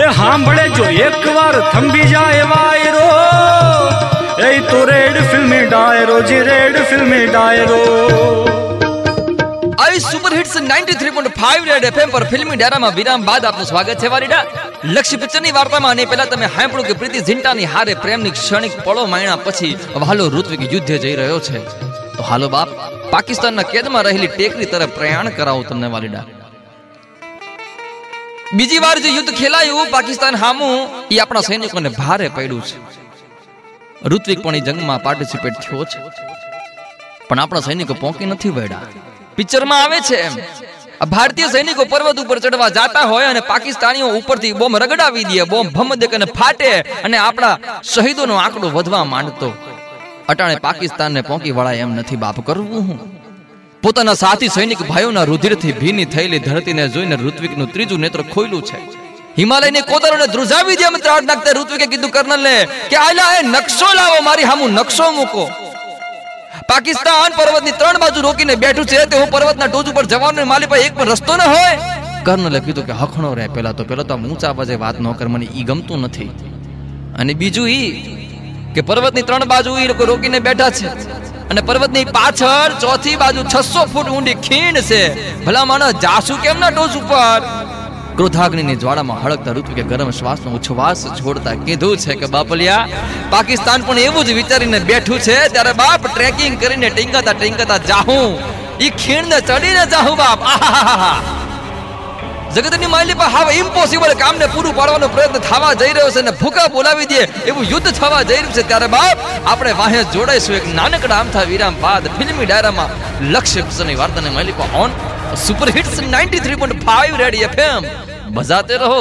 એ સાંભળે જો, એકવાર થંભી જાય વાયરો. એ તો રેડ ફિલ્મી ડાયરો, જી રેડ ફિલ્મી ડાયરો. આઈ સુપર હિટ્સ 93.5 રેડ એફએમ પર ફિલ્મી ડાયરામાં વિરામ બાદ આપનું સ્વાગત છે, વારીડા. લક્ષ્ય પિક્ચરની વાર્તામાં અને પહેલા તમે સાંભળ્યું કે પ્રીતિ ઝિંટાની હારે પ્રેમની ક્ષણિક પળો માયણા પછી હાલો ઋત્વિક યુદ્ધે જઈ રહ્યો છે. તો હાલો બાપ, પાકિસ્તાનના કેદમાં રહેલી ટેકરી તરફ પ્રયાણ કરાવું તમને વાલીડા બીજી વાર જે યુદ્ધ ખેલાયું, પાકિસ્તાન હામું એ આપણા સૈનિકોને ભારે પડ્યું છે. ઋત્વિક પણ જંગમાં પાર્ટિસિપેટ થયો છે. પણ આપણા સૈનિકો પોંકી નથી વળ્યા. પિક્ચરમાં આવે છે એમ. ભારતીય સૈનિકો પર્વત ઉપર ચડવા જાતા હોય અને પાકિસ્તાનીઓ ઉપરથી બોમ્બ રગડાવી દે, બોમ્બ ભમ દે અને ફાટે અને આપણા શહીદોનો આંકડો વધવા માંડતો. અટાણે પાકિસ્તાનને પોંકી વળાય એમ નથી. બાપ કરવું હું? પોતાના સાથી સૈનિક ભાઈઓના રુધિરથી ભીની થયેલી ધરતીને જોઈને ઋત્વિકનું ત્રીજું નેત્ર ખોયલું છે. હિમાલયની કોતરોને ધ્રુજાવી દે મિત્ર ત્રાડ નાખતા ઋત્વિકે કીધું, કર્નલને, કે આલા એ નકશો લાવો, મારી હામુ નકશો મૂકો. પાકિસ્તાન પર્વતની ત્રણ બાજુ રોકીને બેઠું છે તે હું પર્વતના ટોચ ઉપર જવાનો માલી પાસે એક પણ રસ્તો ન હોય. કર્નલે કીધું કે, હખણો રહે, પેલા તો પેલા તો ઊંચા અવાજે વાત ન કર, મને ઈ ગમતું નથી. અને બીજું ઈ કે, પર્વતની ત્રણ બાજુ ઈ લોકો રોકીને બેઠા છે. અને પર્વતની પાછળ ચોથી બાજુ 600 ફૂટ ઊંડી ખીણ છે. ભલા માણસ જાસુ કેમ ના ટોચ ઉપર? ક્રોધાગ્નિની જ્વાળામાં હળકતા ઋતુકે ગરમ શ્વાસનો ઉચ્છવાસ છોડતા કીધું છે કે, બાપલિયા, પાકિસ્તાન પણ એવું જ વિચારીને બેઠું છે, ત્યારે બાપ ટ્રેકિંગ કરીને ટીંગાતા ટીંગાતા જાહું. ઈ ખીણને ચડીને જાહું બાપ. આહાહાહા. જગતની માલી પર હાવ ઇમ્પોસિબલ કામને પૂરું પાડવાનો પ્રયત્ન થવા જઈ રહ્યો છે અને ભૂકા બોલાવી દે એવું યુદ્ધ થવા જઈ રહ્યું છે. ત્યારે બાપ, આપણે વાહે જોડાઈશું એક નાનકડા આમથા વિરામ બાદ ફિલ્મી ડાયરામાં લક્ષ્ય પિક્ચરની વાર્તાને માલી પર on super hits 93.5 red FM બજાતે રહો.